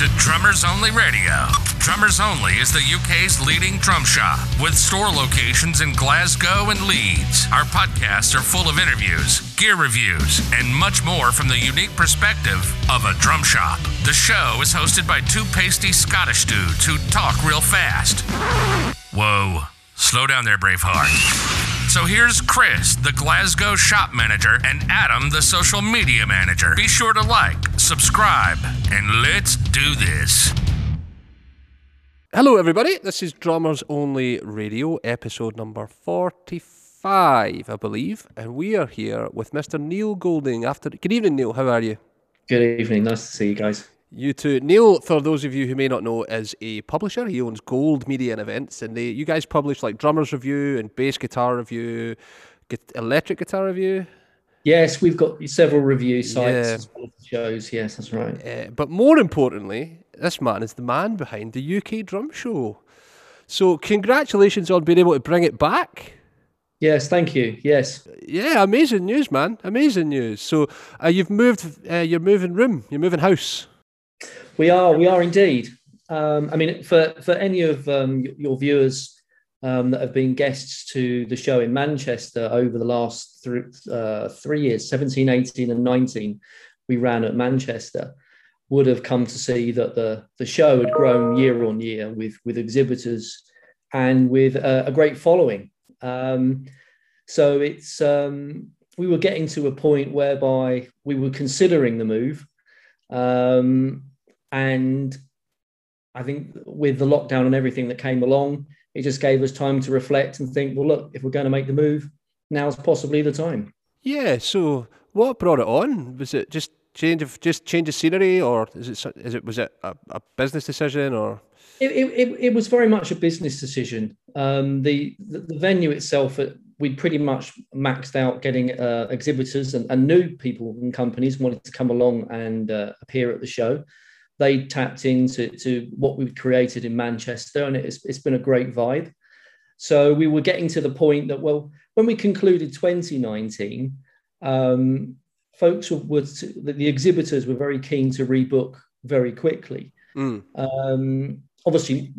to Drummers Only Radio. Drummers Only is the UK's leading drum shop with store locations in Glasgow and Leeds. Our podcasts are full of interviews, gear reviews, and much more from the unique perspective of a drum shop. The show is hosted by two pasty Scottish dudes who talk real fast. Whoa, slow down there, Braveheart. So here's Chris, the Glasgow shop manager, and Adam, the social media manager. Be sure to like, subscribe, and let's do this. Hello, everybody. This is Drummers Only Radio, episode number 45, I believe. And we are here with Mr. Neil Golding. After Good evening, Neil. How are you? Good evening. Nice to see you guys. You too. Neil, for those of you who may not know, is a publisher. He owns Gold Media and Events, and they, you guys publish like Drummers Review and Bass Guitar Review, Electric Guitar Review. Yes, we've got several review sites yeah. as well as shows. Yes, that's right. Uh, but more importantly, this man is the man behind the UK Drum Show. So, congratulations on being able to bring it back. Yes, thank you. Yes. Yeah, amazing news, man. Amazing news. So, uh, you've moved. Uh, you're moving room. You're moving house. We are, we are indeed. Um, I mean, for for any of um, your viewers um, that have been guests to the show in Manchester over the last three, uh, three years, 17, 18, and 19, we ran at Manchester, would have come to see that the, the show had grown year on year with, with exhibitors and with a, a great following. Um, so it's um, we were getting to a point whereby we were considering the move. Um, and I think with the lockdown and everything that came along, it just gave us time to reflect and think, well, look, if we're going to make the move, now's possibly the time. Yeah. So what brought it on? Was it just change of just change of scenery, or is it is it was it a, a business decision, or? It, it, it was very much a business decision. Um, the, the, venue itself, uh, we'd pretty much maxed out getting uh, exhibitors and, and, new people and companies wanted to come along and uh, appear at the show they tapped into to what we've created in Manchester, and it's, it's been a great vibe. So we were getting to the point that, well, when we concluded 2019, um, folks were, the exhibitors were very keen to rebook very quickly. Mm. Um, obviously,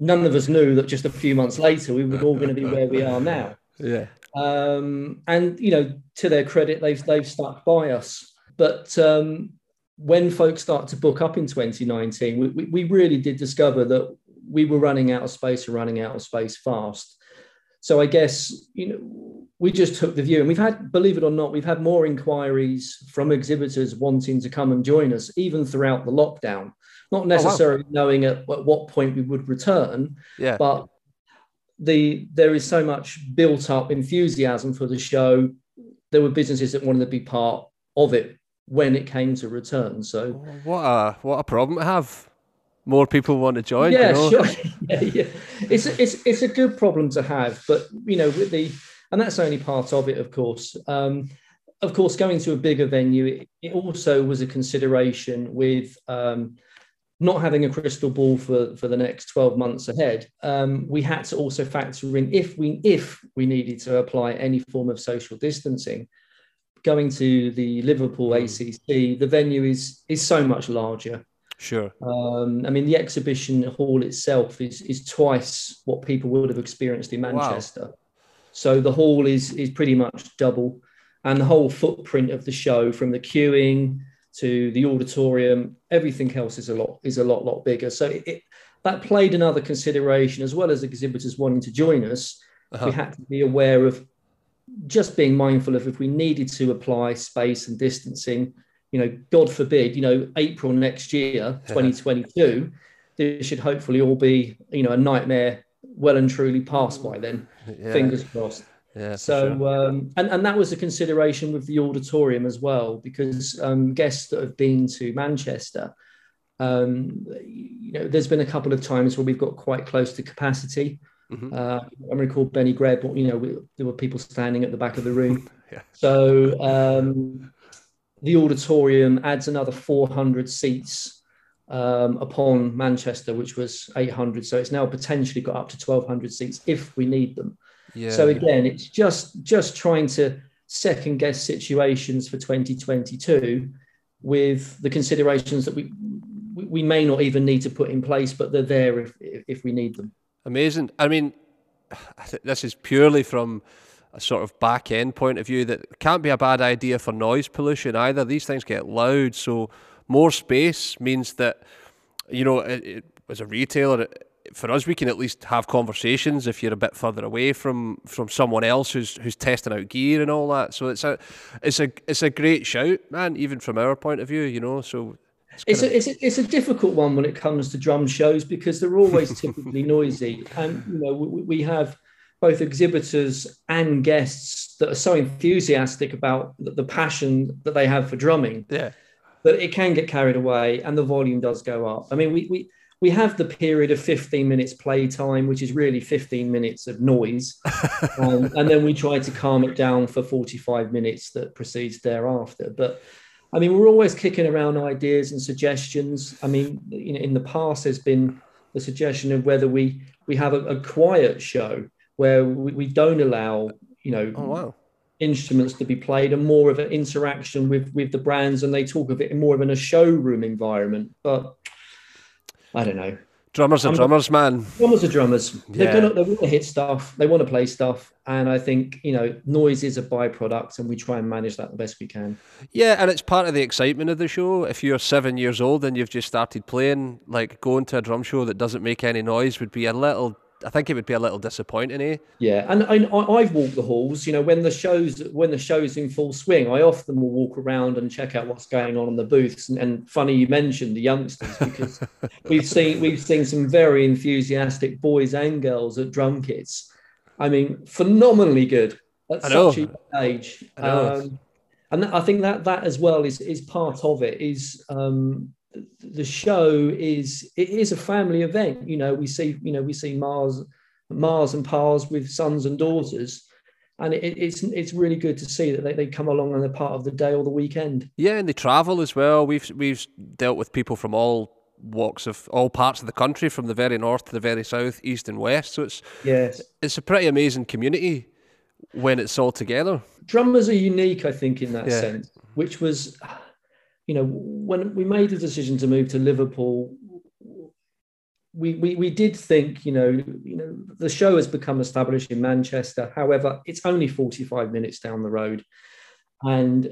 none of us knew that just a few months later we were all going to be where we are now. Yeah. Um, and you know, to their credit, they've they've stuck by us. But um, when folks start to book up in 2019, we, we, really did discover that we were running out of space and running out of space fast. So I guess you know we just took the view, and we've had, believe it or not, we've had more inquiries from exhibitors wanting to come and join us, even throughout the lockdown. Not necessarily oh, wow. knowing at, at, what point we would return, yeah. but the there is so much built up enthusiasm for the show. There were businesses that wanted to be part of it when it came to return. So what a what a problem to have. More people want to join. Yeah, you know? sure. yeah, yeah. It's it's it's a good problem to have, but you know, with the and that's only part of it, of course. Um, of course, going to a bigger venue, it, it also was a consideration with um, not having a crystal ball for, for the next 12 months ahead. Um, we had to also factor in if we if we needed to apply any form of social distancing, going to the Liverpool hmm. ACC, the venue is is so much larger. Sure. Um, I mean, the exhibition hall itself is is twice what people would have experienced in Manchester. Wow. So the hall is is pretty much double, and the whole footprint of the show, from the queuing to the auditorium, everything else is a lot is a lot lot bigger. So it, it that played another consideration as well as exhibitors wanting to join us. Uh-huh. We had to be aware of just being mindful of if we needed to apply space and distancing, you know, God forbid, you know, April next year, 2022, this should hopefully all be, you know, a nightmare well and truly passed by then. Yeah. Fingers crossed. Yeah, so, sure. um, and, and that was a consideration with the auditorium as well, because um, guests that have been to Manchester, um, you know, there's been a couple of times where we've got quite close to capacity. Mm-hmm. Uh, I recall Benny Greb, you know, we, there were people standing at the back of the room. yeah. So um, the auditorium adds another 400 seats um, upon Manchester, which was 800. So it's now potentially got up to 1,200 seats if we need them. Yeah, so again, it's just just trying to second guess situations for 2022 with the considerations that we we, we may not even need to put in place, but they're there if if we need them. Amazing. I mean, this is purely from a sort of back end point of view that can't be a bad idea for noise pollution either. These things get loud, so more space means that you know, it, it, as a retailer, for us, we can at least have conversations if you're a bit further away from from someone else who's who's testing out gear and all that. So it's a it's a it's a great shout, man. Even from our point of view, you know. So it's, it's a, it's a, it's a difficult one when it comes to drum shows because they're always typically noisy, and you know we, we have both exhibitors and guests that are so enthusiastic about the, passion that they have for drumming. Yeah. That it can get carried away, and the volume does go up. I mean, we we we have the period of 15 minutes playtime, which is really 15 minutes of noise. um, and then we try to calm it down for 45 minutes that proceeds thereafter. But I mean, we're always kicking around ideas and suggestions. I mean, you know, in the past, there's been the suggestion of whether we we have a, a quiet show where we, we, don't allow, you know, oh, wow. instruments to be played and more of an interaction with with the brands, and they talk of it in more of in a showroom environment. But I don't know. Drummers are drummers, man. Drummers are drummers. Yeah. They're gonna, they want to hit stuff. They want to play stuff, and I think you know noise is a byproduct, and we try and manage that the best we can. Yeah, and it's part of the excitement of the show. If you're seven years old and you've just started playing, like going to a drum show that doesn't make any noise would be a little I think it would be a little disappointing, eh? Yeah, and, and I've walked the halls. You know, when the shows when the show's in full swing, I often will walk around and check out what's going on in the booths. And, and funny you mentioned the youngsters because we've seen we've seen some very enthusiastic boys and girls at drum kits. I mean, phenomenally good at such a age. I Um, and I think that that as well is is part of it. Is um, the show is it is a family event. You know, we see you know we see Mars, Mars and Pars with sons and daughters, and it, it's it's really good to see that they, they come along and they're part of the day or the weekend. Yeah, and they travel as well. We've we've dealt with people from all walks of all parts of the country, from the very north to the very south, east and west. So it's yes, it's a pretty amazing community when it's all together. Drummers are unique, I think, in that yeah. sense, which was you know, when we made the decision to move to Liverpool, we, we, we did think, you know, you know, the show has become established in Manchester. However, it's only 45 minutes down the road. And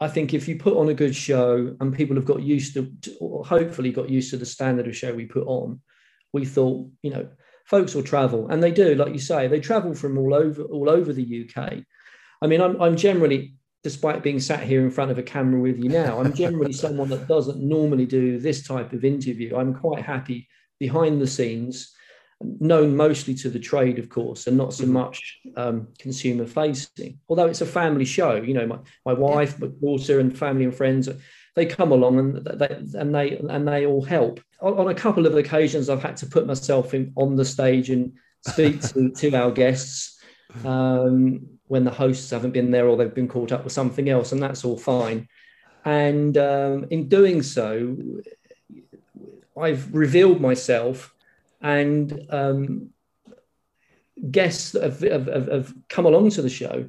I think if you put on a good show and people have got used to, or hopefully got used to the standard of show we put on, we thought, you know, folks will travel, and they do, like you say, they travel from all over all over the UK. I mean, I'm I'm generally despite being sat here in front of a camera with you now, I'm generally someone that doesn't normally do this type of interview. I'm quite happy behind the scenes, known mostly to the trade, of course, and not so mm-hmm. much um, consumer facing. Although it's a family show, you know, my, my wife, my daughter, and family and friends, they come along and they and they and they all help. On, on a couple of occasions, I've had to put myself in, on the stage and speak to, to our guests. Um, when the hosts haven't been there or they've been caught up with something else, and that's all fine. And um, in doing so, I've revealed myself, and um, guests that have, have, have, come along to the show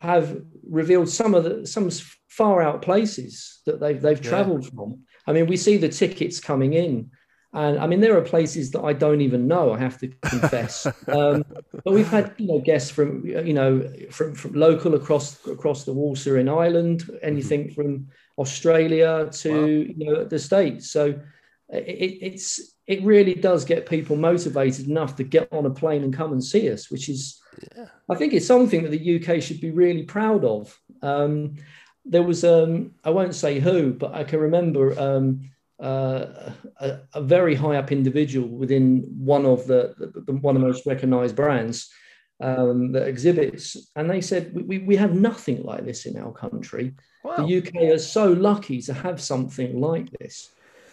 have revealed some of the some far out places that they've they've yeah. travelled from. I mean, we see the tickets coming in and I mean, there are places that I don't even know. I have to confess. um, but we've had you know guests from you know from, from local across across the water in Ireland, anything mm-hmm. from Australia to wow. you know the states. So it, it's it really does get people motivated enough to get on a plane and come and see us, which is yeah. I think it's something that the UK should be really proud of. Um, there was um, I won't say who, but I can remember. Um, uh, a, a, very high up individual within one of the, the, the one of the most recognized brands um, that exhibits. And they said, we, we have nothing like this in our country. Wow. The UK is so lucky to have something like this.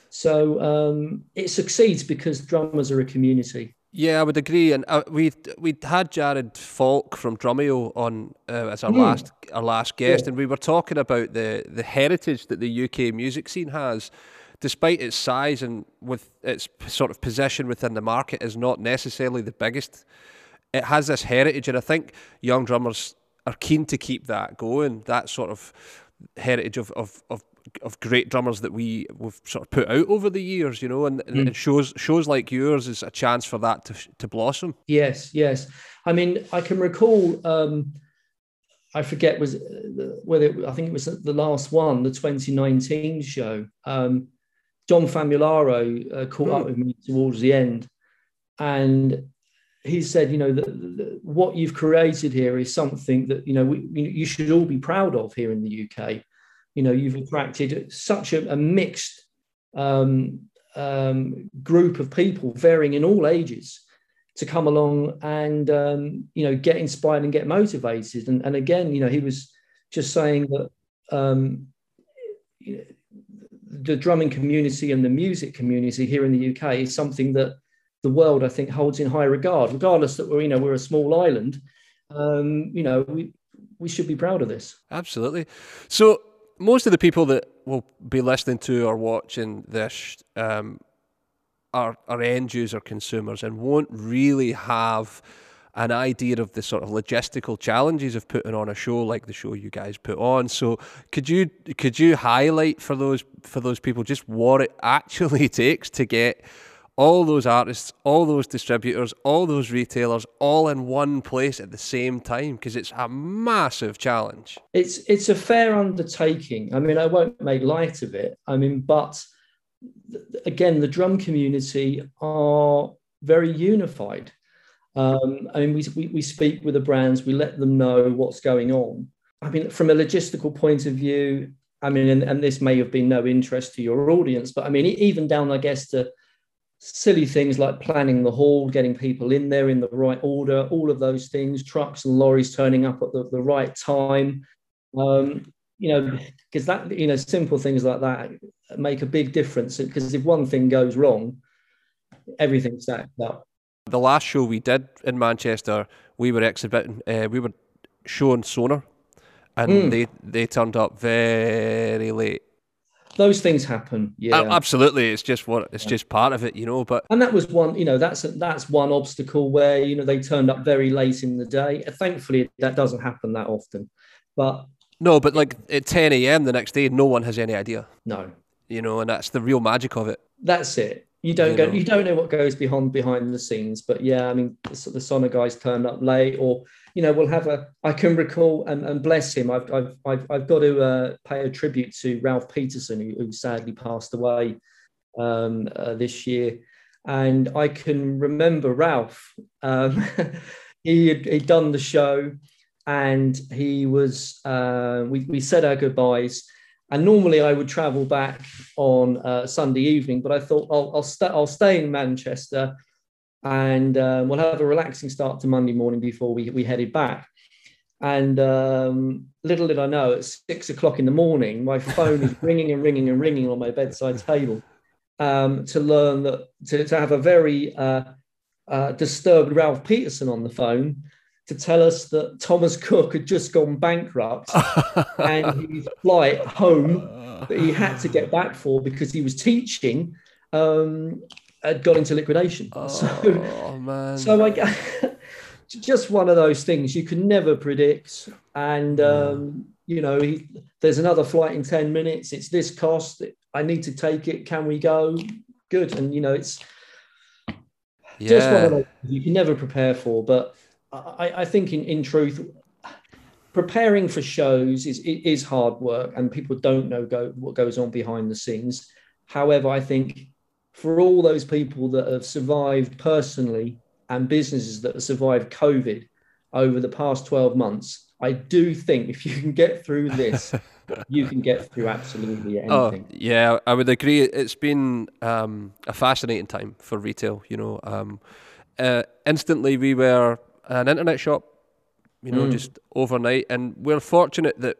So um, it succeeds because drummers are a community. Yeah, I would agree. And uh, we we had Jared Falk from Drumeo on uh, as our mm. last our last guest, yeah. and we were talking about the the heritage that the UK music scene has despite its size and with its sort of position within the market, is not necessarily the biggest. It has this heritage, and I think young drummers are keen to keep that going. That sort of heritage of, of, of of great drummers that we we've sort of put out over the years, you know, and, mm. and shows shows like yours is a chance for that to to blossom. Yes, yes. I mean, I can recall. Um, I forget was uh, whether I think it was the last one, the 2019 show. Um, Dom Famularo uh, caught up hmm. with me towards the end, and he said, you know, that, what you've created here is something that you know we, you should all be proud of here in the UK. You know, you've attracted such a, a mixed um, um, group of people, varying in all ages, to come along and um, you know get inspired and get motivated. And, and again, you know, he was just saying that um, the drumming community and the music community here in the UK is something that the world, I think, holds in high regard, regardless that we're, you know, we're a small island. Um, you know, we we should be proud of this. Absolutely. So most of the people that will be listening to or watching this um, are are end user consumers and won't really have an idea of the sort of logistical challenges of putting on a show like the show you guys put on. So could you could you highlight for those for those people just what it actually takes to get all those artists, all those distributors, all those retailers, all in one place at the same time because it's a massive challenge. It's it's a fair undertaking. I mean, I won't make light of it. I mean, but again, the drum community are very unified. Um, I mean, we, we, we speak with the brands, we let them know what's going on. I mean, from a logistical point of view, I mean, and, and this may have been no interest to your audience, but I mean, even down, I guess, to silly things like planning the hall, getting people in there in the right order, all of those things, trucks and lorries turning up at the, the right time. Um, you know, because that, you know, simple things like that make a big difference. Because if one thing goes wrong, everything stacks up. The last show we did in Manchester, we were exhibiting, uh, we were showing Sonor, and mm. they they turned up very late those things happen. Yeah, absolutely. It's just what it's just part of it, you know. But and that was one, you know, that's that's one obstacle where you know they turned up very late in the day. Thankfully, that doesn't happen that often. But no, but like at 10 a.m. the next day, no one has any idea. No, you know, and that's the real magic of it. That's it. You don't you go. Know. You don't know what goes behind behind the scenes. But yeah, I mean, the, the Sonor guys turned up late, or you know, we'll have a. I can recall and, and bless him. I've I've I've, I've got to uh, pay a tribute to Ralph Peterson, who, who sadly passed away um, uh, this year. And I can remember Ralph. Um, he had he'd done the show, and he was. Uh, we we said our goodbyes. And normally I would travel back on uh, Sunday evening, but I thought I'll I'll, st- I'll stay in Manchester and um, we'll have a relaxing start to Monday morning before we, we headed back. And um, little did I know, at six o'clock in the morning, my phone is ringing and ringing and ringing on my bedside table um, to learn that to, to have a very uh, uh, disturbed Ralph Peterson on the phone to tell us that Thomas Cook had just gone bankrupt and his flight home that he had to get back for because he was teaching um, had gone into liquidation. Oh, so, man. So I just one of those things you can never predict. And um, you know, he, there's another flight in 10 minutes. It's this cost. I need to take it. Can we go? Good. And you know, it's yeah. just one of those you can never prepare for. But I, I think in, in truth, preparing for shows is is hard work and people don't know go, what goes on behind the scenes. However, I think for all those people that have survived personally and businesses that have survived COVID over the past 12 months, I do think if you can get through this, you can get through absolutely oh, anything. Oh, yeah, I would agree. It's been um, a fascinating time for retail. You know, um, uh, instantly we were an internet shop, you know, mm. just overnight, and we're fortunate that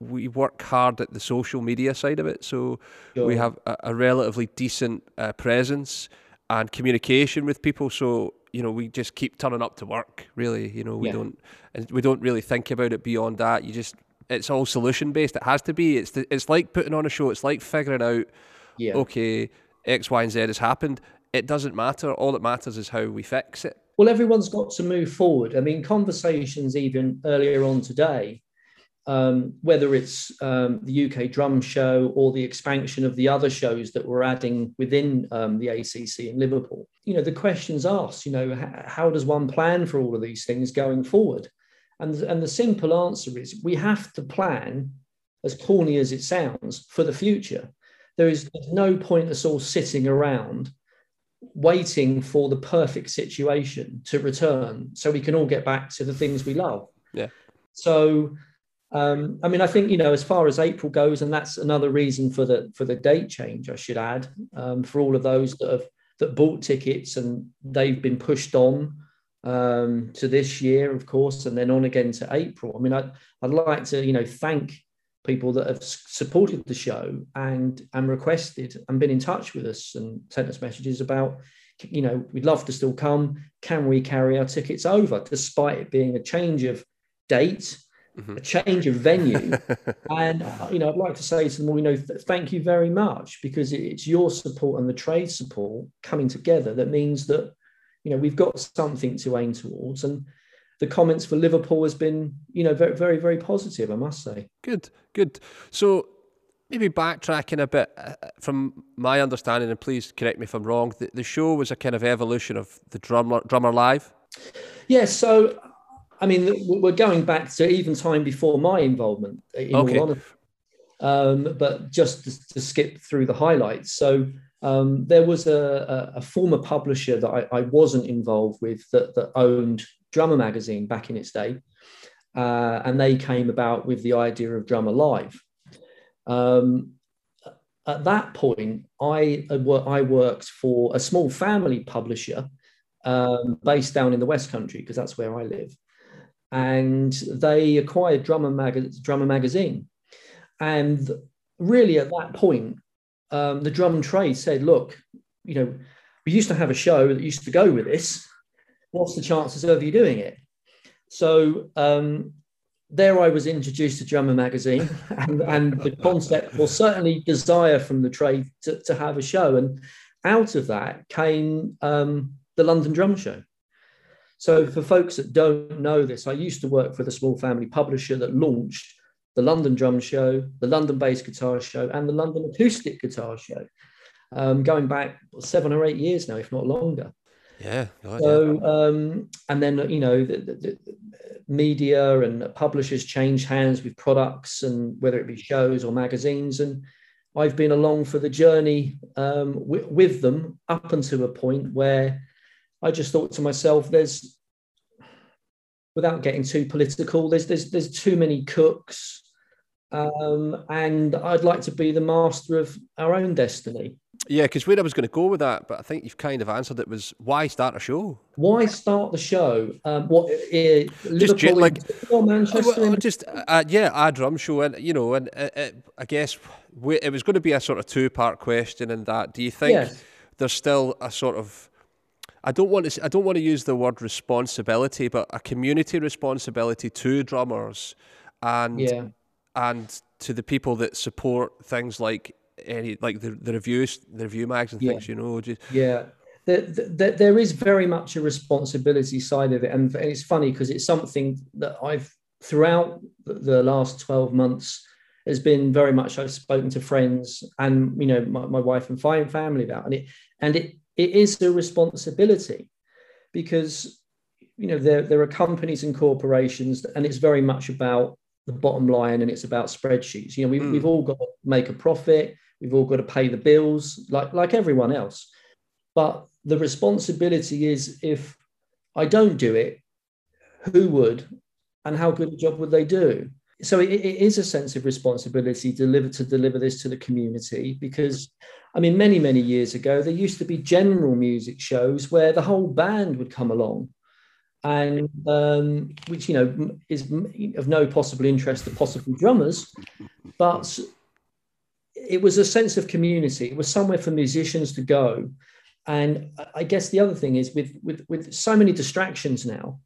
we work hard at the social media side of it. So sure. we have a, a relatively decent uh, presence and communication with people. So you know, we just keep turning up to work. Really, you know, we yeah. don't and we don't really think about it beyond that. You just it's all solution based. It has to be. It's the, it's like putting on a show. It's like figuring out. Yeah. Okay, X, Y, and Z has happened. It doesn't matter. All that matters is how we fix it. Well, everyone's got to move forward. I mean, conversations even earlier on today um, whether it's um, the UK Drum Show or the expansion of the other shows that we're adding within um, the ACC in Liverpool. You know, the questions asked, you know, how, how does one plan for all of these things going forward? And, and the simple answer is we have to plan, as corny as it sounds, for the future. There is no point us all sitting around waiting for the perfect situation to return so we can all get back to the things we love. Yeah. So um, I mean, I think you know, as far as April goes, and that's another reason for the for the date change. I should add um, for all of those that have that bought tickets and they've been pushed on um, to this year, of course, and then on again to April. I mean, I'd, I'd like to you know thank people that have supported the show and and requested and been in touch with us and sent us messages about you know we'd love to still come can we carry our tickets over despite it being a change of date mm-hmm. a change of venue. and, uh, you know, I'd like to say to them all, you know, th- thank you very much because it's your support and the trade support coming together that means that, you know, we've got something to aim towards. And the comments for Liverpool has been, you know, very, very, very positive, I must say. Good, good. So, maybe backtracking a bit uh, from my understanding, and please correct me if I'm wrong. The, the show was a kind of evolution of the drummer drummer live. Yes. Yeah, so I mean, we're going back to even time before my involvement. In okay. Um, but just to, to, skip through the highlights. So um, there was a, a, a, former publisher that I, I, wasn't involved with that, that, owned Drummer Magazine back in its day. Uh, and they came about with the idea of Drummer Live. Um, at that point, I, I worked for a small family publisher um, based down in the West Country, because that's where I live and they acquired Drummer, Mag- Drummer Magazine. And really, at that point, um, the drum trade said, "Look, you know, we used to have a show that used to go with this. What's the chances of you doing it?" So um, there, I was introduced to Drummer Magazine, and, and the concept was certainly desire from the trade to, to have a show, and out of that came um, the London Drum Show. So, for folks that don't know this, I used to work for the small family publisher that launched the London Drum Show, the London Bass Guitar Show, and the London Acoustic Guitar Show, um, going back seven or eight years now, if not longer. Yeah. so, um, and then you know, the, the, the, media and publishers change hands with products, and whether it be shows or magazines, and I've been along for the journey um, w- with them up until a point where I just thought to myself, there's without getting too political, there's there's there's too many cooks. Um, and I'd like to be the master of our own destiny. Yeah, because where I was going to go with that, but I think you've kind of answered it was why start a show? Why start the show? Um, what uh, just Liverpool, like Manchester? Well, just uh, yeah, a drum show, and you know, and uh, uh I guess it was going to be a sort of two part question. In that, do you think yes. there's still a sort of I don't want to I don't want to use the word responsibility, but a community responsibility to drummers and yeah. and to the people that support things like any like the, the reviews the review mags and things yeah. you know just, yeah there, there, there is very much a responsibility side of it and it's funny because it's something that i've throughout the last 12 months has been very much i've spoken to friends and you know my, my wife and family about and it and it it is a responsibility because you know there, there are companies and corporations and it's very much about the bottom line and it's about spreadsheets you know we, mm. we've all got to make a profit we've all got to pay the bills like like everyone else. But the responsibility is if i don't do it who would? And how good a job would they do? So it, it is a sense of responsibility to deliver this to the community because I mean, many, many years ago, there used to be general music shows where the whole band would come along, and um, which you know is of no possible interest to possible drummers, but it was a sense of community. It was somewhere for musicians to go, and I guess the other thing is with with with so many distractions now,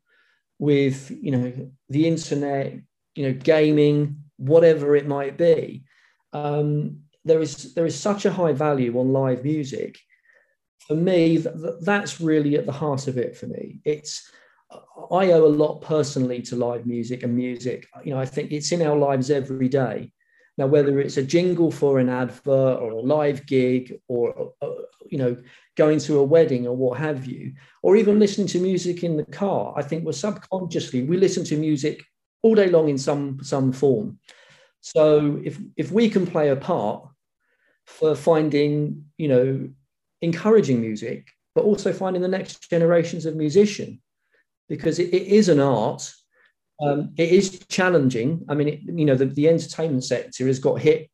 with you know the internet, you know gaming, whatever it might be. Um, there is there is such a high value on live music. For me, th- that's really at the heart of it. For me, it's I owe a lot personally to live music and music. You know, I think it's in our lives every day. Now, whether it's a jingle for an advert or a live gig or, uh, you know, going to a wedding or what have you, or even listening to music in the car, I think we're subconsciously, we listen to music all day long in some, some form. So if, if we can play a part for finding, you know, encouraging music, but also finding the next generations of musician, because it, it is an art um, it is challenging. I mean, it, you know, the, the entertainment sector has got hit.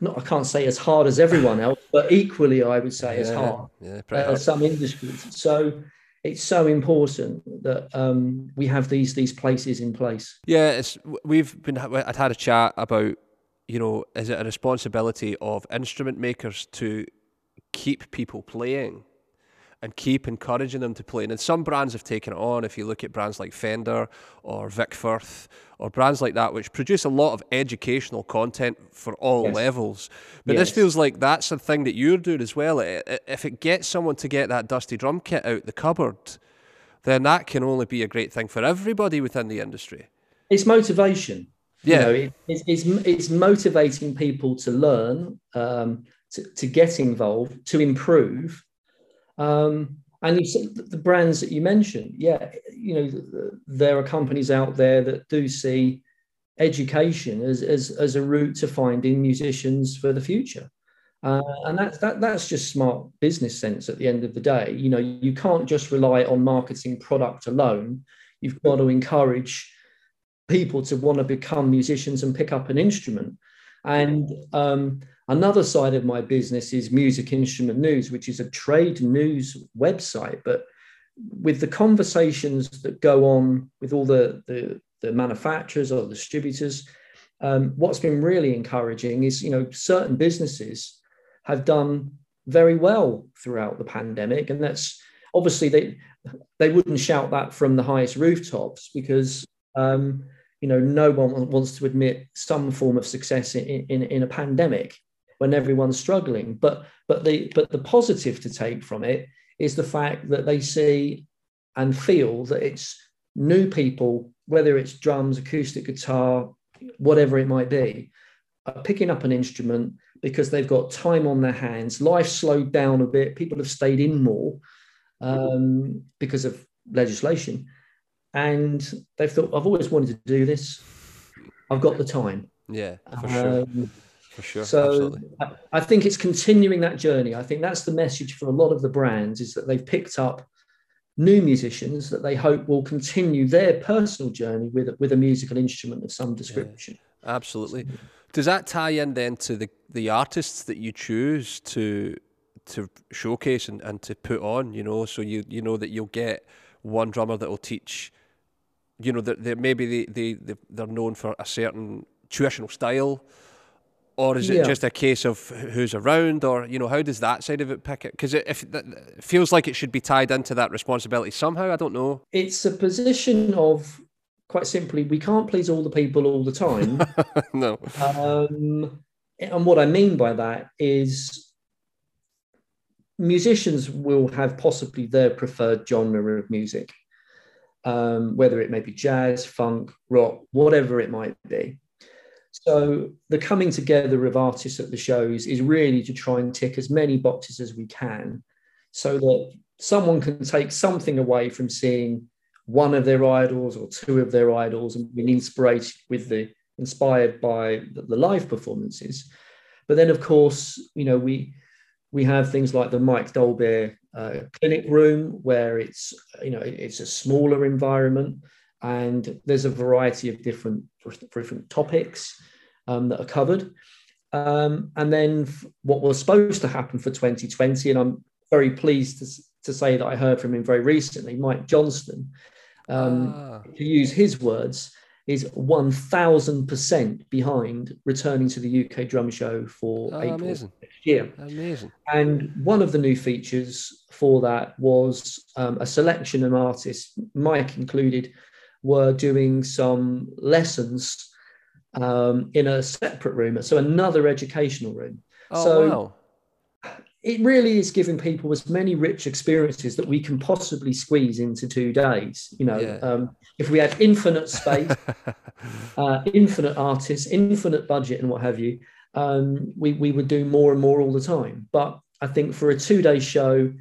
Not, I can't say as hard as everyone else, but equally, I would say yeah, as hard yeah, as some industries. So it's so important that um, we have these these places in place. Yeah, it's we've been. I'd had a chat about, you know, is it a responsibility of instrument makers to keep people playing and keep encouraging them to play. And some brands have taken it on. If you look at brands like Fender or Vic Firth or brands like that, which produce a lot of educational content for all yes. levels. But yes. this feels like that's a thing that you're doing as well. If it gets someone to get that dusty drum kit out the cupboard, then that can only be a great thing for everybody within the industry. It's motivation. Yeah, you know, it, it's, it's, it's motivating people to learn, um, to, to get involved, to improve um, and the brands that you mentioned, yeah, you know, there are companies out there that do see education as, as, as a route to finding musicians for the future. Uh, and that's that, that's just smart business sense at the end of the day. You know, you can't just rely on marketing product alone. You've got to encourage people to want to become musicians and pick up an instrument. And um, Another side of my business is Music Instrument News, which is a trade news website. But with the conversations that go on with all the, the, the manufacturers or distributors, um, what's been really encouraging is, you know, certain businesses have done very well throughout the pandemic. And that's obviously they, they wouldn't shout that from the highest rooftops because, um, you know, no one wants to admit some form of success in, in, in a pandemic when everyone's struggling. But but the but the positive to take from it is the fact that they see and feel that it's new people, whether it's drums, acoustic guitar, whatever it might be, are picking up an instrument because they've got time on their hands. Life slowed down a bit. People have stayed in more um, because of legislation. And they've thought, I've always wanted to do this. I've got the time. Yeah, for um, sure for sure. So I, I think it's continuing that journey. I think that's the message for a lot of the brands is that they've picked up new musicians that they hope will continue their personal journey with with a musical instrument of some description. Yeah, absolutely. Does that tie in then to the the artists that you choose to to showcase and, and to put on? You know, so you you know that you'll get one drummer that will teach. You know that maybe they, they they're known for a certain traditional style or is it yeah. just a case of who's around or you know how does that side of it pick it? Because it, if it feels like it should be tied into that responsibility somehow i don't know. It's a position of quite simply we can't please all the people all the time. No. Um, and what i mean by that is musicians will have possibly their preferred genre of music um, whether it may be jazz funk rock whatever it might be so the coming together of artists at the shows is really to try and tick as many boxes as we can so that someone can take something away from seeing one of their idols or two of their idols and being inspired with the inspired by the live performances. But then of course, you know, we we have things like the Mike Dolbear uh, clinic room where it's you know it's a smaller environment and there's a variety of different different topics um, that are covered. Um, and then what was supposed to happen for 2020, and I'm very pleased to, to say that I heard from him very recently, Mike Johnston, um, ah. to use his words, is 1000% behind returning to the UK drum show for oh, April amazing. next year. Amazing. And one of the new features for that was um, a selection of artists, Mike included, were doing some lessons um, in a separate room, so another educational room. Oh, so, wow. it really is giving people as many rich experiences that we can possibly squeeze into two days. You know, Yeah. um, if we had infinite space, uh, infinite artists, infinite budget, and what have you, um, we we would do more and more all the time. But I think for a two-day show,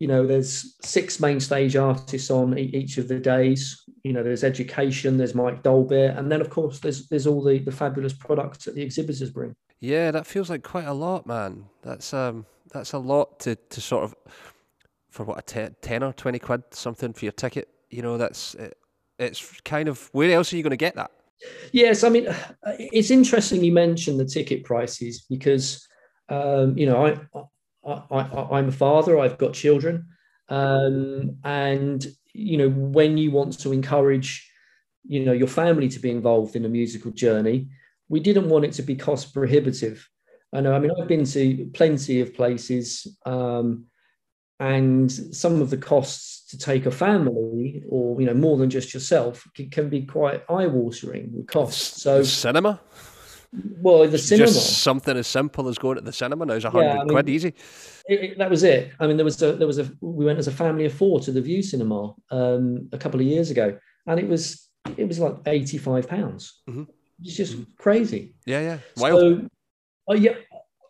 you know, there's six main stage artists on e- each of the days. You know, there's education, there's Mike Dolbear, and then of course there's there's all the the fabulous products that the exhibitors bring. Yeah, that feels like quite a lot, man. That's um, that's a lot to, to sort of for what a te- ten or twenty quid something for your ticket. You know, that's it, it's kind of where else are you going to get that? Yes, I mean it's interesting you mentioned the ticket prices because um, you know I, I, I'm a father, I've got children, um, and you know when you want to encourage you know your family to be involved in a musical journey, we didn't want it to be cost prohibitive. I know. I mean, I've been to plenty of places, um, and some of the costs to take a family, or you know, more than just yourself, can, can be quite eye-watering. The costs. So, cinema, well, the cinema. just something as simple as going to the cinema now is a hundred Yeah, I mean- quid easy. it, it- that was it. I mean, there was a there was a we went as a family of four to the Vue Cinema um, a couple of years ago, and it was it was like eighty five pounds. Mhm. It's just crazy. Yeah, yeah, wild. So, oh yeah,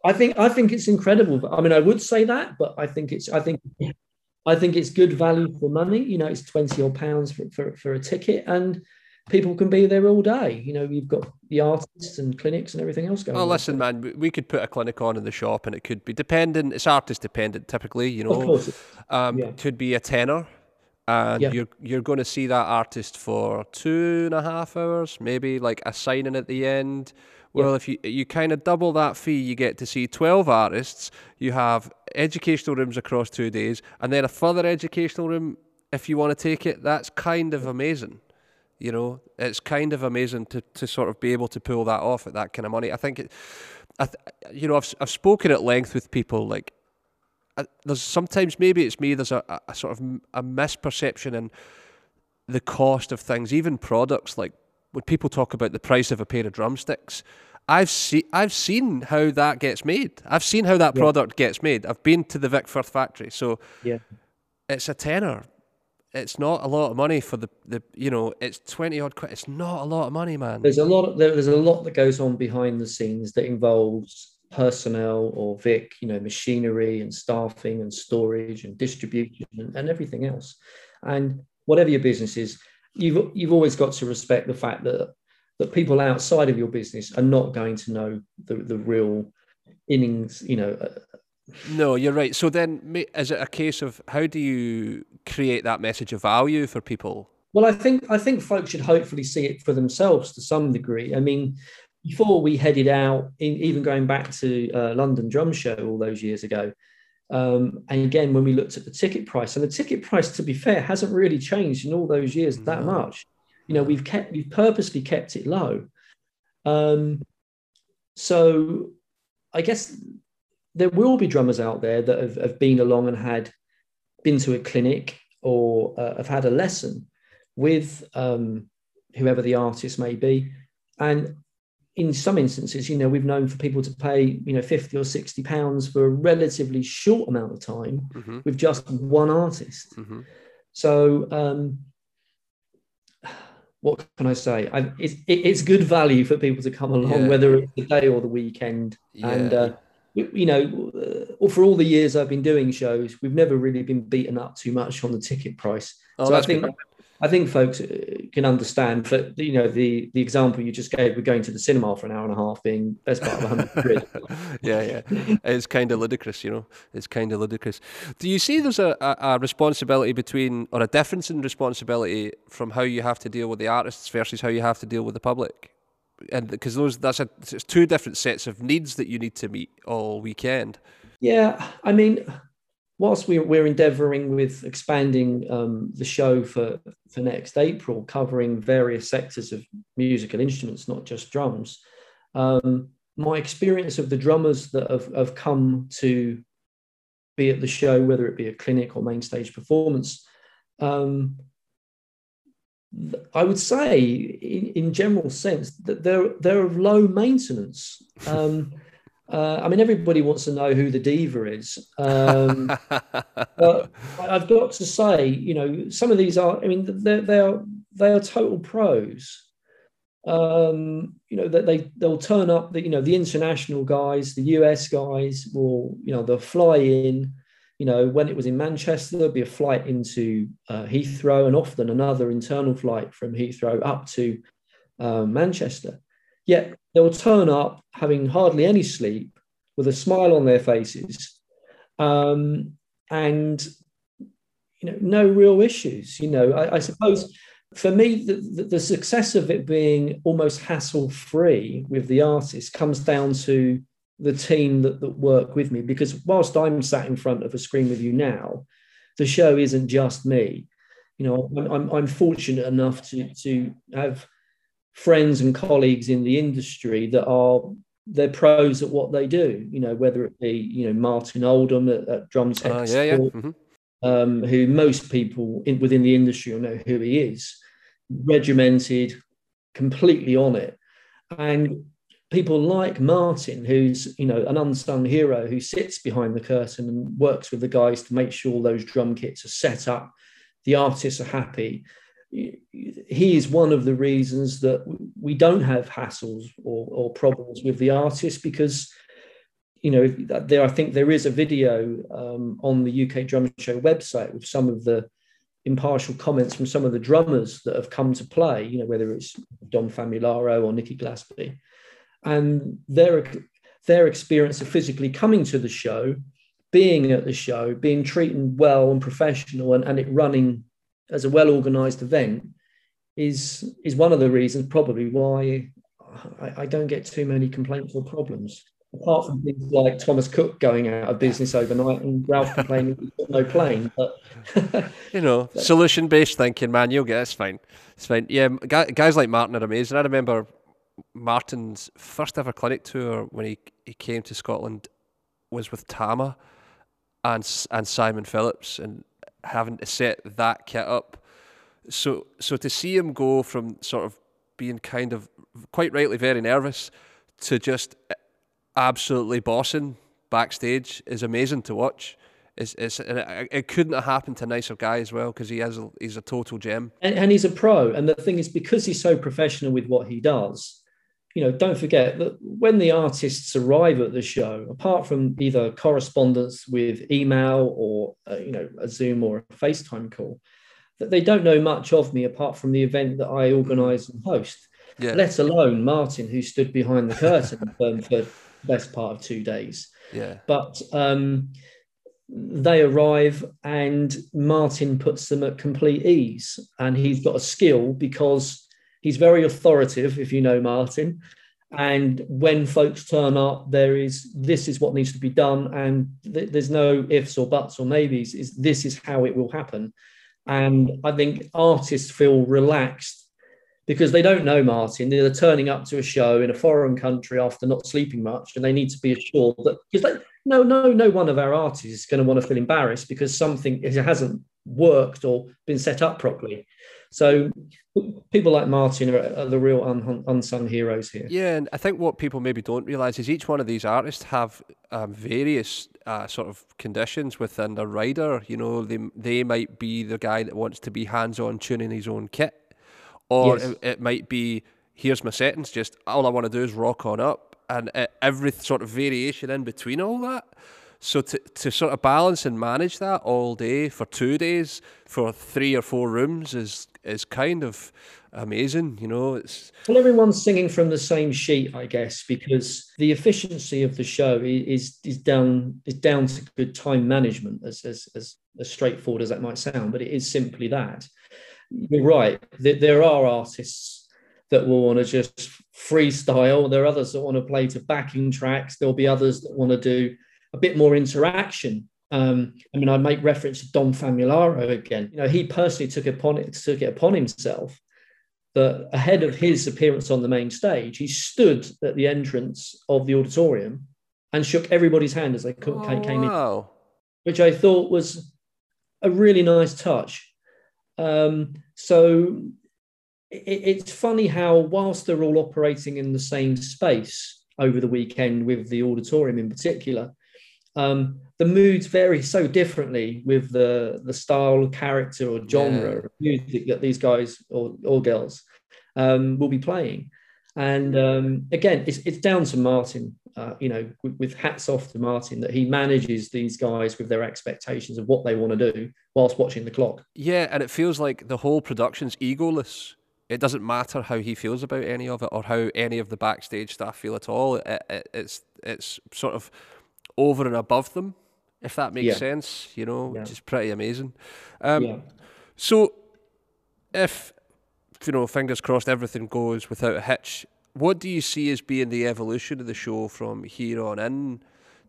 I think I think it's incredible. I mean, I would say that, but I think it's I think I think it's good value for money. You know, it's twenty odd pounds for, for, for a ticket, and people can be there all day. You know, you've got the artists and clinics and everything else going. Well, on. listen, man, we- could put a clinic on in the shop, and it could be dependent. It's artist dependent, typically. You of know, course, um, yeah. could be a tenor, and Yeah. you're you're going to see that artist for two and a half hours, maybe like a signing at the end. Well, if you you kind of double that fee, you get to see twelve artists. You have educational rooms across two days, and then a further educational room if you want to take it. That's kind of amazing. You know, it's kind of amazing to, to sort of be able to pull that off at that kind of money. I think it, I th- you know, I've I've spoken at length with people like uh, there's sometimes maybe it's me. There's a, a- sort of a misperception in the cost of things, even products. Like when people talk about the price of a pair of drumsticks, I've seen I've seen how that gets made. I've seen how that Yeah. product gets made. I've been to the Vic Firth factory, so yeah. it's a tenner. It's not a lot of money for the, the you know it's twenty odd quid. It's not a lot of money, man. there's a lot of, there- there's a lot that goes on behind the scenes that involves personnel or vic you know machinery and staffing and storage and distribution and, and everything else and whatever your business is you've you've always got to respect the fact that that people outside of your business are not going to know the, the real innings you know No, you're right. So then, is it a case of how do you create that message of value for people? Well, I think I think folks should hopefully see it for themselves to some degree. I mean, before we headed out, in, even going back to uh, London Drum Show all those years ago, um, and again when we looked at the ticket price, and the ticket price, to be fair, hasn't really changed in all those years that much. You know, we've kept we've purposely kept it low. Um, so, I guess there will be drummers out there that have, have been along and had been to a clinic or uh, have had a lesson with um, whoever the artist may be. And in some instances, you know, we've known for people to pay, you know, 50 or 60 pounds for a relatively short amount of time Mm-hmm. with just one artist. Mm-hmm. So, um, what can I say? I, it's, it's good value for people to come along, Yeah. whether it's the day or the weekend. And, uh, you know, uh, or for all the years I've been doing shows, we've never really been beaten up too much on the ticket price. oh, so I think good. I think folks uh, can understand. For you know, the the example you just gave, we're going to the cinema for an hour and a half, being best part of a hundred quid. yeah, yeah. It's kind of ludicrous, you know. It's kind of ludicrous. Do you see there's a, a, a responsibility between, or a difference in responsibility from how you have to deal with the artists versus how you have to deal with the public? And because those, that's a, it's two different sets of needs that you need to meet all weekend. Yeah, I mean, whilst we're, we're endeavouring with expanding um, the show for, for next April, covering various sectors of musical instruments, not just drums, um, my experience of the drummers that have, have come to be at the show, whether it be a clinic or main stage performance, um, I would say, in, in general sense, that they're they're of low maintenance. Um, Uh, I mean, everybody wants to know who the diva is. Um, but I've got to say, you know, some of these are. I mean, they're they are they are total pros. Um, you know that they they'll turn up. The, you know, the international guys, the US guys will, you know, they'll fly in. You know, when it was in Manchester, there'd be a flight into uh, Heathrow, and often another internal flight from Heathrow up to uh, Manchester. Yet they'll turn up having hardly any sleep, with a smile on their faces, um, and you know, no real issues. You know, I, I suppose for me, the, the, success of it being almost hassle free with the artist comes down to the team that, that work with me. Because whilst I'm sat in front of a screen with you now, the show isn't just me. You know, I'm, I'm, I'm fortunate enough to, to have friends and colleagues in the industry that are they're pros at what they do. You know, whether it be you know Martin Oldham at, at Drums uh, yeah, yeah. Mm-hmm. Um, who most people in, within the industry will know who he is, regimented, completely on it, and people like Martin, who's you know an unsung hero who sits behind the curtain and works with the guys to make sure those drum kits are set up, the artists are happy, he is one of the reasons that we don't have hassles or, or problems with the artist because you know there i think there is a video um, on the uk drum show website with some of the impartial comments from some of the drummers that have come to play you know whether it's Dom Famularo or nicky gillespie and their their experience of physically coming to the show being at the show being treated well and professional and, and it running as a well organized event is is one of the reasons probably why I, I, don't get too many complaints or problems. Apart from things like Thomas Cook going out of business overnight and Ralph complaining no plane, but you know, solution based thinking, man, you'll get it. it's fine. It's fine. Yeah, guys like Martin are amazing. I remember Martin's first ever clinic tour when he he came to Scotland was with Tama and and Simon Phillips, and having to set that kit up. So so to see him go from sort of being kind of quite rightly very nervous to just absolutely bossing backstage is amazing to watch. It's, it's, it, it couldn't have happened to a nicer guy as well because he has a, he's a total gem and, and he's a pro and the thing is because he's so professional with what he does you know, don't forget that when the artists arrive at the show, apart from either correspondence with email or uh, you know a Zoom or a FaceTime call, that they don't know much of me apart from the event that I organise and host. Yeah. Let alone Martin, who stood behind the curtain for, for the best part of two days. Yeah. But um, they arrive and Martin puts them at complete ease, and he's got a skill because He's very authoritative, if you know Martin. And when folks turn up, there is this is what needs to be done, and th- there's no ifs or buts or maybes. Is this is how it will happen? And I think artists feel relaxed because they don't know Martin. They're turning up to a show in a foreign country after not sleeping much, and they need to be assured that because they, no, no, no one of our artists is going to want to feel embarrassed because something it hasn't worked or been set up properly. So people like Martin are, are the real un, unsung heroes here. Yeah, and I think what people maybe don't realise is each one of these artists have um, various uh, sort of conditions within their rider. You know, they they might be the guy that wants to be hands on tuning his own kit, or yes. it, it, might be here's my settings. Just all I want to do is rock on up, and uh, every sort of variation in between all that. So to, to sort of balance and manage that all day for two days for three or four rooms is is kind of amazing. You know, it's well, everyone's singing from the same sheet, I guess, because the efficiency of the show is is down is down to good time management, as as as, as straightforward as that might sound, but it is simply that. You're right. There are artists that will want to just freestyle. There are others that want to play to backing tracks. There'll be others that want to do a bit more interaction. Um, I mean, I make reference to Dom Famularo again. You know, he personally took upon it took it upon himself that ahead of his appearance on the main stage, he stood at the entrance of the auditorium and shook everybody's hand as they oh, came wow. in, which I thought was a really nice touch. Um, so it, it's funny how, whilst they're all operating in the same space, over the weekend with the auditorium in particular. Um, the moods vary so differently with the the style, character, or genre yeah. of music that these guys or, or girls um, will be playing. And um, again, it's, it's down to Martin, uh, you know, with, with, hats off to Martin that he manages these guys with their expectations of what they want to do whilst watching the clock. Yeah, and it feels like the whole production's egoless. It doesn't matter how he feels about any of it or how any of the backstage staff feel at all. It, it, it's it's sort of over and above them, if that makes yeah. sense. You know, yeah. which is pretty amazing. Um, yeah. So, if you know, fingers crossed, everything goes without a hitch. What do you see as being the evolution of the show from here on in?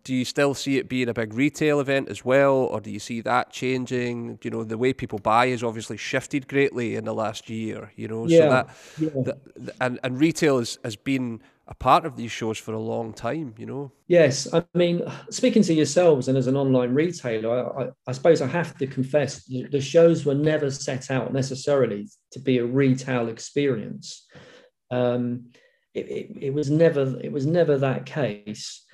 Do you still see it being a big retail event as well, or do you see that changing? You know, the way people buy has obviously shifted greatly in the last year. You know, yeah. so that, the, and and retail has, has been a part of these shows for a long time, you know? Yes. I mean, speaking to yourselves and as an online retailer, I, I, I suppose I have to confess the shows were never set out necessarily to be a retail experience. Um, it, it, it was never it was never that case.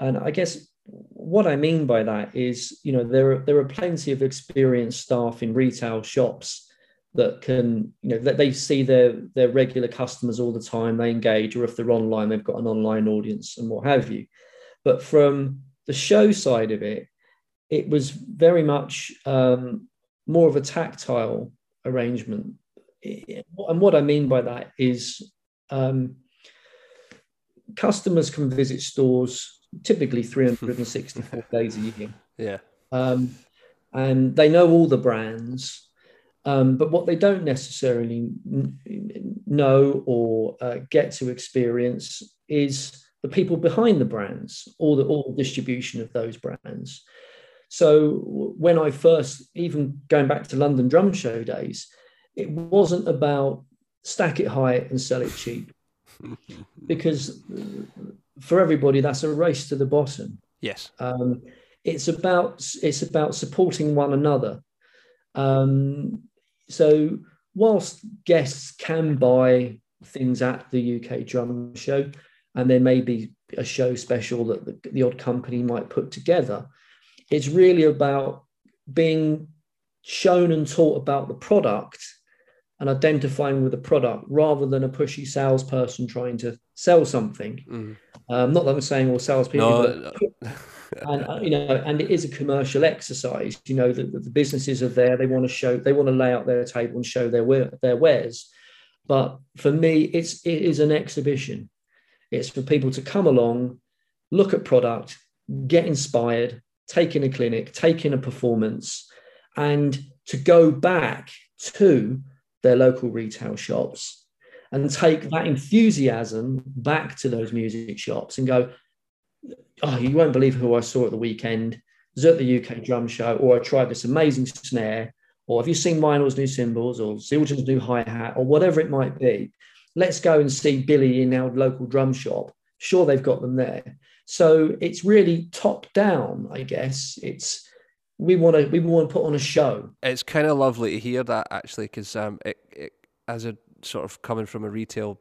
And I guess what I mean by that is, you know, there are, there are plenty of experienced staff in retail shops that can you know that they see their their regular customers all the time. They engage or if they're online they've got an online audience and what have you. But from the show side of it it was very much um, more of a tactile arrangement. And what i mean by that is um, customers can visit stores typically 364 days a year. Yeah. Um, and they know all the brands um, but what they don't necessarily know or uh, get to experience is the people behind the brands or the all distribution of those brands. So when I first, even going back to London Drum Show days, it wasn't about stack it high and sell it cheap, because for everybody that's a race to the bottom. Yes. Um, it's about it's about supporting one another. Um, so, whilst guests can buy things at the UK Drum Show, and there may be a show special that the, the odd company might put together, it's really about being shown and taught about the product and identifying with a product rather than a pushy salesperson trying to sell something. Mm. Um, not that I'm saying all salespeople, no, but and uh, you know, and it is a commercial exercise. You know, the, the businesses are there; they want to show, they want to lay out their table and show their their wares. But for me, it's it is an exhibition. It's for people to come along, look at product, get inspired, take in a clinic, take in a performance, and to go back to their local retail shops and take that enthusiasm back to those music shops and go, oh, you won't believe who I saw at the weekend. was at the UK drum show, or I tried this amazing snare, or have you seen Meinl's new cymbals, or Zildjian's new hi hat, or whatever it might be. Let's go and see Billy in our local drum shop. Sure, they've got them there. So it's really top down, I guess. It's we want to we want to put on a show. It's kind of lovely to hear that actually, because um, it, it, as a sort of coming from a retail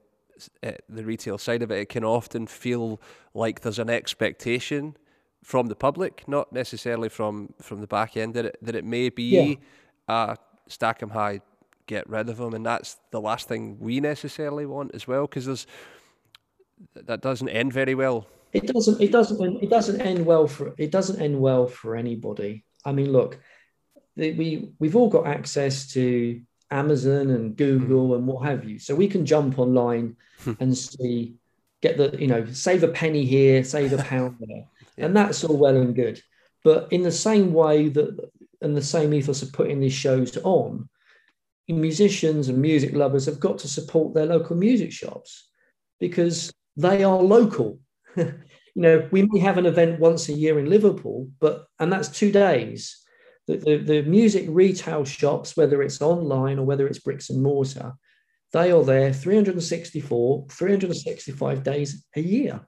uh, the retail side of it, it can often feel like there's an expectation from the public, not necessarily from from the back end, that it, that it may be yeah. uh, stack them high, get rid of them, and that's the last thing we necessarily want as well, because there's that doesn't end very well. It doesn't. It doesn't. It doesn't end well for. It doesn't end well for anybody. I mean, look, we we've all got access to Amazon and Google mm. and what have you. So we can jump online hmm. and see, get the, you know, save a penny here, save a pound there. yeah. And that's all well and good. But in the same way that, and the same ethos of putting these shows on, musicians and music lovers have got to support their local music shops because they are local. you know, we may have an event once a year in Liverpool, but, and that's two days the, the, the music retail shops, whether it's online or whether it's bricks and mortar, they are there 364, 365 days a year.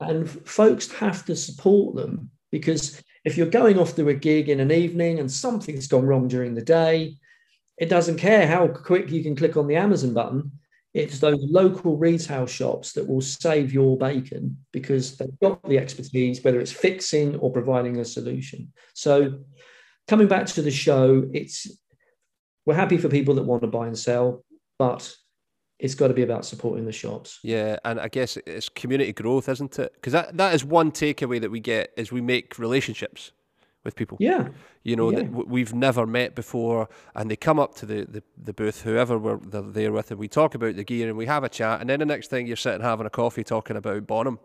And folks have to support them because if you're going off to a gig in an evening and something's gone wrong during the day, it doesn't care how quick you can click on the Amazon button. It's those local retail shops that will save your bacon because they've got the expertise, whether it's fixing or providing a solution. So, coming back to the show, it's we're happy for people that want to buy and sell, but it's got to be about supporting the shops. Yeah, and I guess it's community growth, isn't it? Because that, that is one takeaway that we get is we make relationships with people. Yeah. You know, yeah. that we've never met before, and they come up to the, the, the booth, whoever we're they're there with, and we talk about the gear and we have a chat, and then the next thing you're sitting having a coffee talking about Bonham,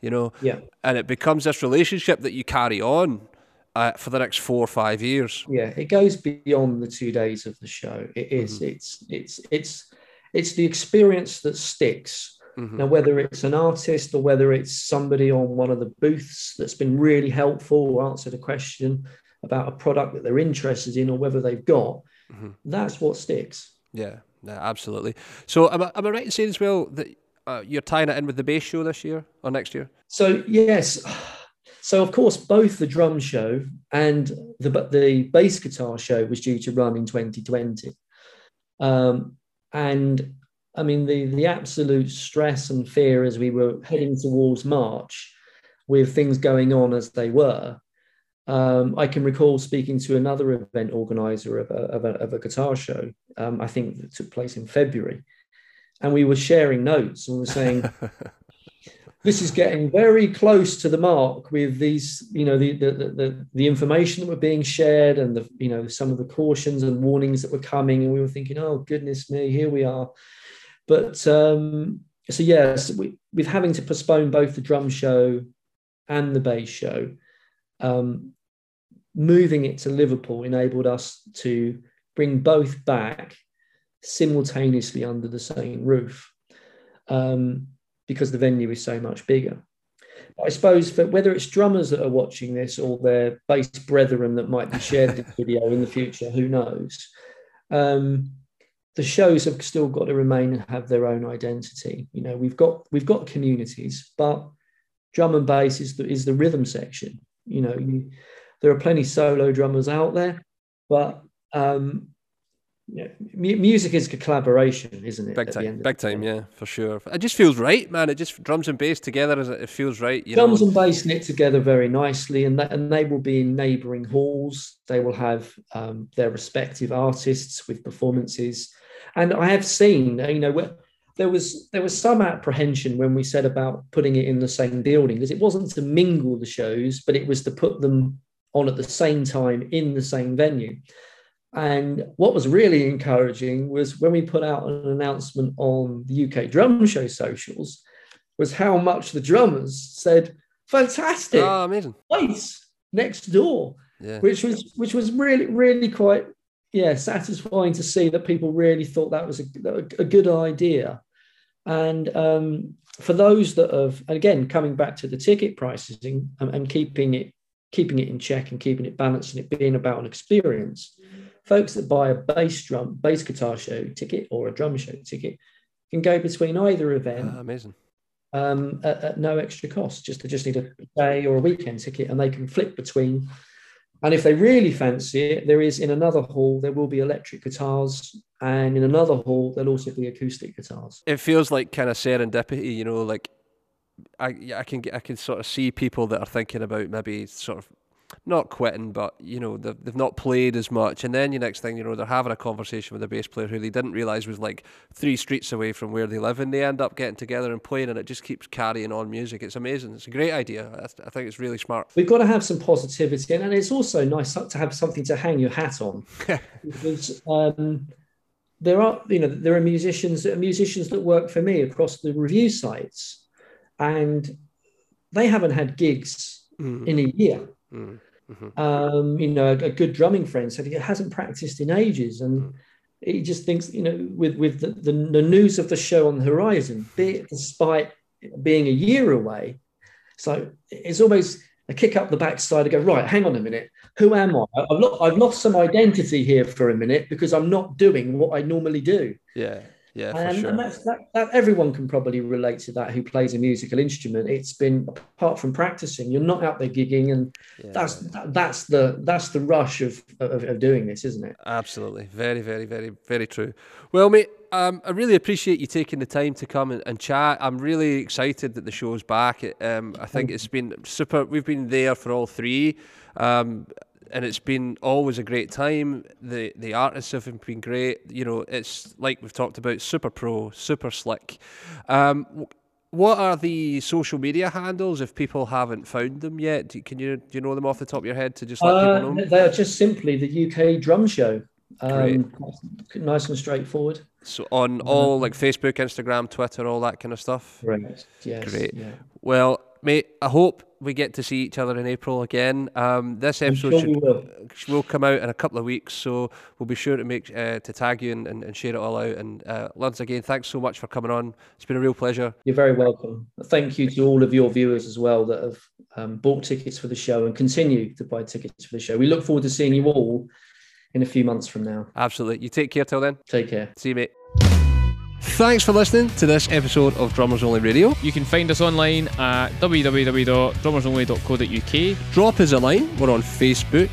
you know? Yeah. And it becomes this relationship that you carry on uh, for the next four or five years. Yeah, it goes beyond the two days of the show. It is, mm-hmm. It's it's it's it's the experience that sticks. Mm-hmm. Now, whether it's an artist or whether it's somebody on one of the booths that's been really helpful or answered a question about a product that they're interested in or whether they've got, mm-hmm. that's what sticks. Yeah, absolutely. So, am I, am I right in saying as well that uh, you're tying it in with the bass show this year or next year? So, yes. So, of course, both the drum show and the the bass guitar show was due to run in 2020. Um, and I mean, the, the absolute stress and fear as we were heading towards March with things going on as they were. Um, I can recall speaking to another event organizer of a, of a, of a guitar show, um, I think that took place in February. And we were sharing notes and we were saying, this is getting very close to the mark with these, you know, the, the, the, the, information that were being shared and the, you know, some of the cautions and warnings that were coming. And we were thinking, oh, goodness me, here we are. But um, so, yes, we, with having to postpone both the drum show and the bass show, um, moving it to Liverpool enabled us to bring both back simultaneously under the same roof. Um, because the venue is so much bigger. I suppose for whether it's drummers that are watching this or their bass brethren that might be shared this video in the future, who knows? Um, the shows have still got to remain and have their own identity. You know, we've got we've got communities, but drum and bass is the, is the rhythm section. You know, you, there are plenty solo drummers out there, but um, yeah, music is a collaboration, isn't it? Big time, big time, yeah, for sure. It just feels right, man. It just drums and bass together, it feels right. You drums know? and bass knit together very nicely, and that, and they will be in neighbouring halls. They will have um, their respective artists with performances, and I have seen, uh, you know, where there was there was some apprehension when we said about putting it in the same building because it wasn't to mingle the shows, but it was to put them on at the same time in the same venue. And what was really encouraging was when we put out an announcement on the UK Drum Show socials, was how much the drummers said, "Fantastic, oh, amazing, place next door," yeah. which was which was really really quite yeah satisfying to see that people really thought that was a, a good idea. And um, for those that have, again, coming back to the ticket pricing and, and keeping it keeping it in check and keeping it balanced and it being about an experience folks that buy a bass drum, bass guitar show ticket or a drum show ticket can go between either event. Uh, amazing. Um, at, at, no extra cost. Just they just need a day or a weekend ticket, and they can flip between. And if they really fancy it, there is in another hall there will be electric guitars, and in another hall there'll also be acoustic guitars. It feels like kind of serendipity, you know, like I I can I can sort of see people that are thinking about maybe sort of not quitting, but you know they've, they've not played as much, and then the next thing you know they're having a conversation with a bass player who they didn't realize was like three streets away from where they live, and they end up getting together and playing, and it just keeps carrying on music. It's amazing. It's a great idea. I, I think it's really smart. We've got to have some positivity, and, and it's also nice to have something to hang your hat on because. Um, there are, you know, there are musicians, that are musicians that work for me across the review sites, and they haven't had gigs mm. in a year Mm, mm-hmm. Um, you know, a, a, good drumming friend said he hasn't practiced in ages, and mm. he just thinks, you know, with with the, the, the, news of the show on the horizon, be it despite being a year away, so it's almost a kick up the backside to go right. Hang on a minute, who am I? I've lost, I've lost some identity here for a minute because I'm not doing what I normally do. Yeah. Yeah, and, sure. and that's, that, that, everyone can probably relate to that who plays a musical instrument. It's been apart from practicing, you're not out there gigging, and yeah. that's that, that's the that's the rush of, of, of doing this, isn't it? Absolutely, very, very, very, very true. Well, mate, um, I really appreciate you taking the time to come and, and chat. I'm really excited that the show's back. It, um, I think it's been super. We've been there for all three, um, and it's been always a great time. The the artists have been great. You know, it's like we've talked about, super pro, super slick. Um, what are the social media handles if people haven't found them yet? Do, can you do you know them off the top of your head to just let Uh, people know? they are just simply the UK Drum Show. Um, nice and straightforward. So on all like Facebook, Instagram, Twitter, all that kind of stuff. Great. Yes. Great. Yeah. Well, mate, I hope we get to see each other in April again. Um, this episode sure should, will. will come out in a couple of weeks, so we'll be sure to make uh, to tag you and, and, and share it all out. And uh, once again, thanks so much for coming on. It's been a real pleasure. You're very welcome. Thank you to all of your viewers as well that have um, bought tickets for the show and continue to buy tickets for the show. We look forward to seeing you all in a few months from now. Absolutely. You take care till then. Take care. See you, mate. Thanks for listening to this episode of Drummers Only Radio. You can find us online at www.drummersonly.co.uk. Drop us a line. We're on Facebook,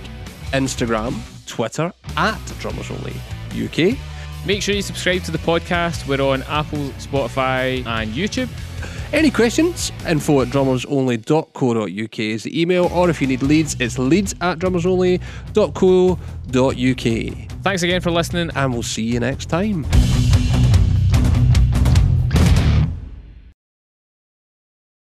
Instagram, Twitter at Drummers Only UK. Make sure you subscribe to the podcast. We're on Apple, Spotify, and YouTube. Any questions? Info at drummersonly.co.uk is the email, or if you need leads, it's leads at drummersonly.co.uk. Thanks again for listening. And we'll see you next time.